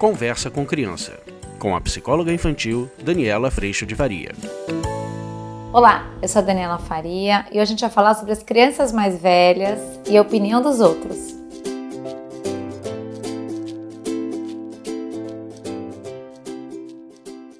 Conversa com Criança, com a psicóloga infantil Daniela Freixo de Varia. Olá, eu sou a Daniela Faria e hoje a gente vai falar sobre as crianças mais velhas e a opinião dos outros.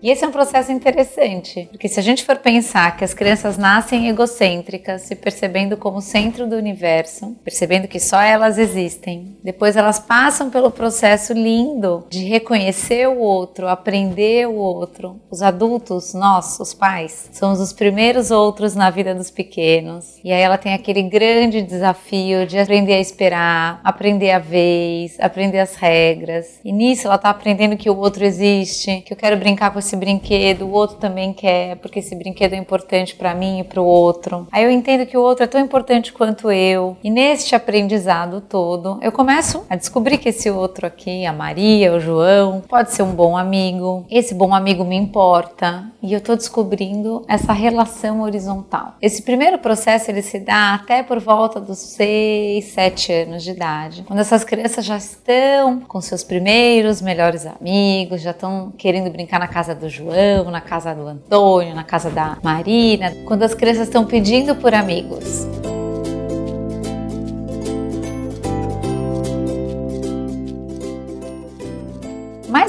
E esse é um processo interessante, porque se a gente for pensar que as crianças nascem egocêntricas, se percebendo como centro do universo, percebendo que só elas existem, depois elas passam pelo processo lindo de reconhecer o outro, aprender o outro. Os adultos, nós, os pais, somos os primeiros outros na vida dos pequenos. E aí ela tem aquele grande desafio de aprender a esperar, aprender a vez, aprender as regras. E nisso ela está aprendendo que o outro existe, que eu quero brincar com esse esse brinquedo, o outro também quer, porque esse brinquedo é importante para mim e para o outro. Aí eu entendo que o outro é tão importante quanto eu. E neste aprendizado todo, eu começo a descobrir que esse outro aqui, a Maria, o João, pode ser um bom amigo. Esse bom amigo me importa e eu tô descobrindo essa relação horizontal. Esse primeiro processo ele se dá até por volta dos 6, 7 anos de idade, quando essas crianças já estão com seus primeiros melhores amigos, já estão querendo brincar na casa do João, na casa do Antônio, na casa da Marina, quando as crianças estão pedindo por amigos.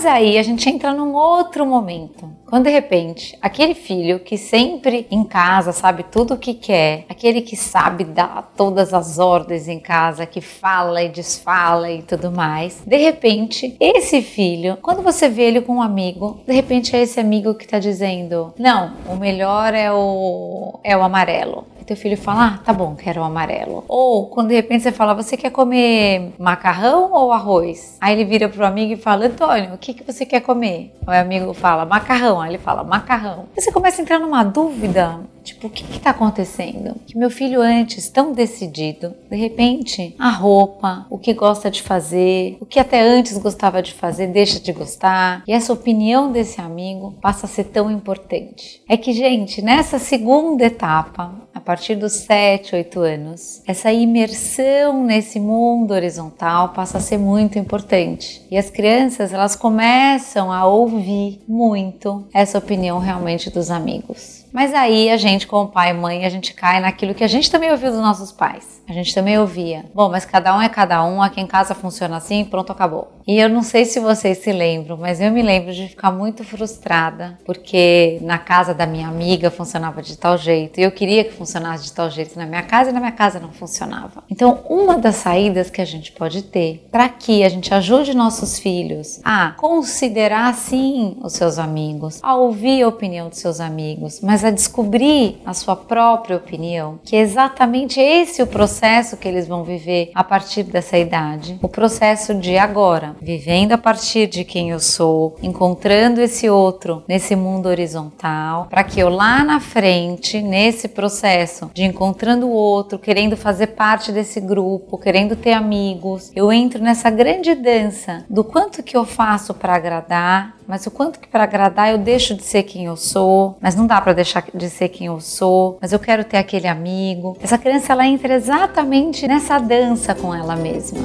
Mas aí a gente entra num outro momento. Quando de repente, aquele filho que sempre em casa sabe tudo o que quer, aquele que sabe dar todas as ordens em casa, que fala e desfala e tudo mais, de repente, esse filho, quando você vê ele com um amigo, de repente é esse amigo que está dizendo: Não, o melhor é o, é o amarelo teu filho fala, ah, tá bom, quero o amarelo. Ou quando de repente você fala, você quer comer macarrão ou arroz? Aí ele vira pro amigo e fala, Antônio, o que, que você quer comer? O amigo fala, macarrão. Aí ele fala, macarrão. Você começa a entrar numa dúvida Tipo, o que está acontecendo? Que meu filho antes tão decidido, de repente, a roupa, o que gosta de fazer, o que até antes gostava de fazer, deixa de gostar. E essa opinião desse amigo passa a ser tão importante. É que, gente, nessa segunda etapa, a partir dos 7, 8 anos, essa imersão nesse mundo horizontal passa a ser muito importante. E as crianças, elas começam a ouvir muito essa opinião realmente dos amigos. Mas aí a gente, como pai e mãe, a gente cai naquilo que a gente também ouviu dos nossos pais. A gente também ouvia. Bom, mas cada um é cada um, aqui em casa funciona assim, pronto, acabou. E eu não sei se vocês se lembram, mas eu me lembro de ficar muito frustrada, porque na casa da minha amiga funcionava de tal jeito, e eu queria que funcionasse de tal jeito na minha casa, e na minha casa não funcionava. Então, uma das saídas que a gente pode ter para que a gente ajude nossos filhos a considerar sim os seus amigos, a ouvir a opinião dos seus amigos, mas mas a descobrir a sua própria opinião, que é exatamente esse o processo que eles vão viver a partir dessa idade. O processo de agora, vivendo a partir de quem eu sou, encontrando esse outro nesse mundo horizontal, para que eu lá na frente, nesse processo de encontrando o outro, querendo fazer parte desse grupo, querendo ter amigos, eu entro nessa grande dança do quanto que eu faço para agradar, mas o quanto que para agradar eu deixo de ser quem eu sou, mas não dá para deixar de ser quem eu sou, mas eu quero ter aquele amigo. Essa criança ela entra exatamente nessa dança com ela mesma.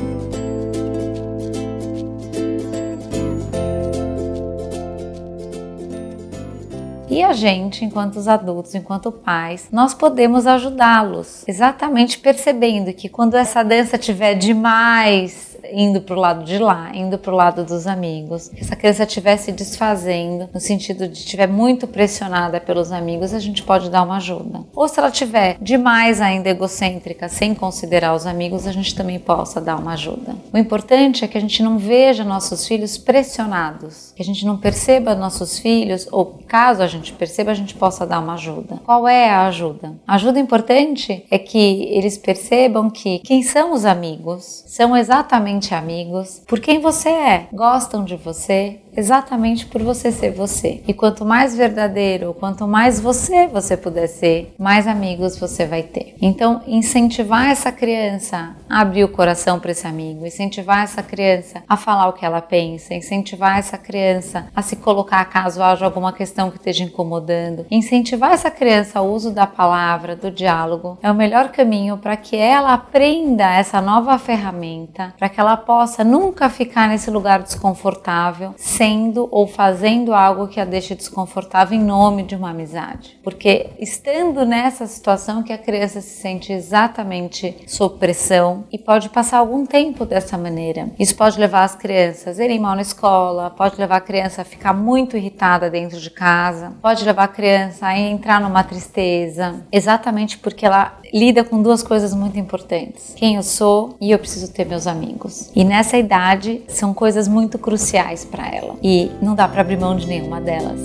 E a gente, enquanto os adultos, enquanto pais, nós podemos ajudá-los, exatamente percebendo que quando essa dança tiver demais indo para o lado de lá, indo para o lado dos amigos, que essa criança estiver se desfazendo, no sentido de estiver muito pressionada pelos amigos, a gente pode dar uma ajuda. Ou se ela estiver demais ainda egocêntrica, sem considerar os amigos, a gente também possa dar uma ajuda. O importante é que a gente não veja nossos filhos pressionados, que a gente não perceba nossos filhos, ou caso a gente perceba, a gente possa dar uma ajuda. Qual é a ajuda? A ajuda importante é que eles percebam que quem são os amigos são exatamente amigos, por quem você é, gostam de você, exatamente por você ser você. E quanto mais verdadeiro, quanto mais você você puder ser, mais amigos você vai ter. Então, incentivar essa criança a abrir o coração para esse amigo, incentivar essa criança a falar o que ela pensa, incentivar essa criança a se colocar caso haja alguma questão que esteja incomodando, incentivar essa criança ao uso da palavra, do diálogo, é o melhor caminho para que ela aprenda essa nova ferramenta, para que ela possa nunca ficar nesse lugar desconfortável, sendo ou fazendo algo que a deixe desconfortável em nome de uma amizade. Porque estando nessa situação que a criança se sente exatamente sob pressão e pode passar algum tempo dessa maneira. Isso pode levar as crianças a irem mal na escola, pode levar a criança a ficar muito irritada dentro de casa, pode levar a criança a entrar numa tristeza, exatamente porque ela lida com duas coisas muito importantes: quem eu sou e eu preciso ter meus amigos. E nessa idade são coisas muito cruciais para ela e não dá para abrir mão de nenhuma delas.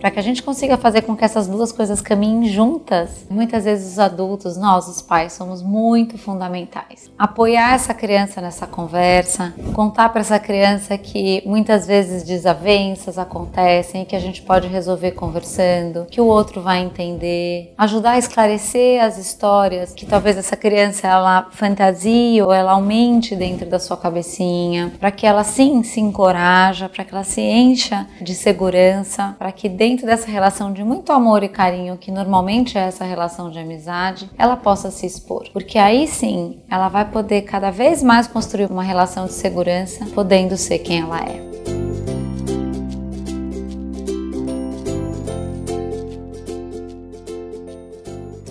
Para que a gente consiga fazer com que essas duas coisas caminhem juntas, muitas vezes os adultos, nós, os pais, somos muito fundamentais. Apoiar essa criança nessa conversa, contar para essa criança que muitas vezes desavenças acontecem e que a gente pode resolver conversando, que o outro vai entender, ajudar a esclarecer as histórias que talvez essa criança ela fantasie ou ela aumente dentro da sua cabecinha, para que ela sim se encoraja, para que ela se encha de segurança, para que dentro dentro dessa relação de muito amor e carinho, que normalmente é essa relação de amizade, ela possa se expor. Porque aí sim ela vai poder cada vez mais construir uma relação de segurança, podendo ser quem ela é.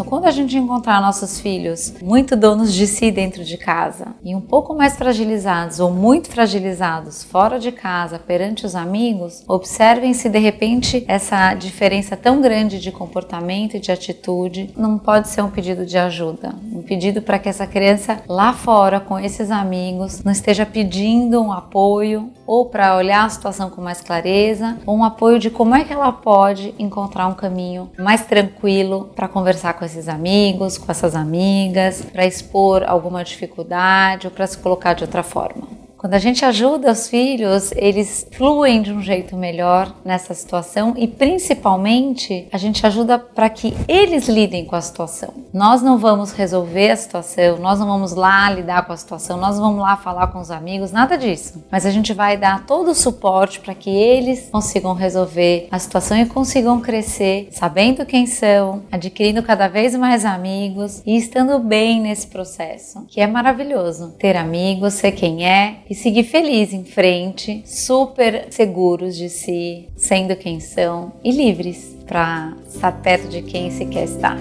Quando a gente encontrar nossos filhos muito donos de si dentro de casa e um pouco mais fragilizados ou muito fragilizados fora de casa perante os amigos, observem se de repente essa diferença tão grande de comportamento e de atitude não pode ser um pedido de ajuda, um pedido para que essa criança lá fora com esses amigos não esteja pedindo um apoio ou para olhar a situação com mais clareza, ou um apoio de como é que ela pode encontrar um caminho mais tranquilo para conversar com esses amigos, com essas amigas, para expor alguma dificuldade ou para se colocar de outra forma. Quando a gente ajuda os filhos, eles fluem de um jeito melhor nessa situação e principalmente a gente ajuda para que eles lidem com a situação. Nós não vamos resolver a situação, nós não vamos lá lidar com a situação, nós vamos lá falar com os amigos, nada disso. Mas a gente vai dar todo o suporte para que eles consigam resolver a situação e consigam crescer sabendo quem são, adquirindo cada vez mais amigos e estando bem nesse processo, que é maravilhoso. Ter amigos, ser quem é e seguir feliz em frente, super seguros de si, sendo quem são e livres para estar perto de quem se quer estar.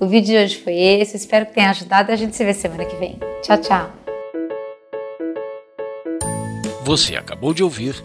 O vídeo de hoje foi esse, espero que tenha ajudado a gente se vê semana que vem. Tchau, tchau. Você acabou de ouvir